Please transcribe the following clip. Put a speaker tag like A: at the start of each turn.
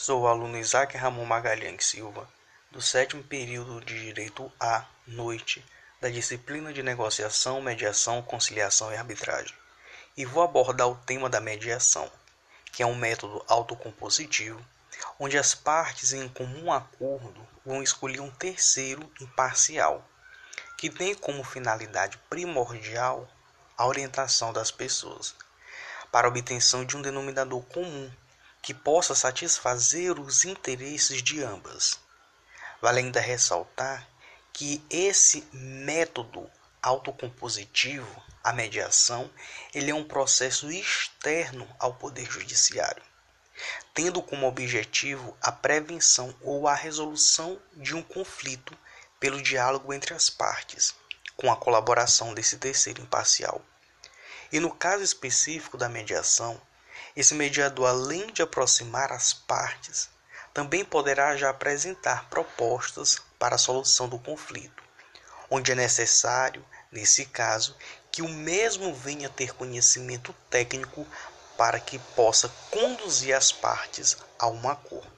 A: Sou o aluno Isaac Ramon Magalhães Silva, do sétimo período de Direito A, noite, da disciplina de Negociação, Mediação, Conciliação e Arbitragem, e vou abordar o tema da mediação, que é um método autocompositivo, onde as partes em comum acordo vão escolher um terceiro imparcial, que tem como finalidade primordial a orientação das pessoas, para a obtenção de um denominador comum que possa satisfazer os interesses de ambas. Vale ainda ressaltar que esse método autocompositivo, a mediação, ele é um processo externo ao poder judiciário, tendo como objetivo a prevenção ou a resolução de um conflito pelo diálogo entre as partes, com a colaboração desse terceiro imparcial. E no caso específico da mediação, esse mediador, além de aproximar as partes, também poderá já apresentar propostas para a solução do conflito, onde é necessário, nesse caso, que o mesmo venha ter conhecimento técnico para que possa conduzir as partes a um acordo.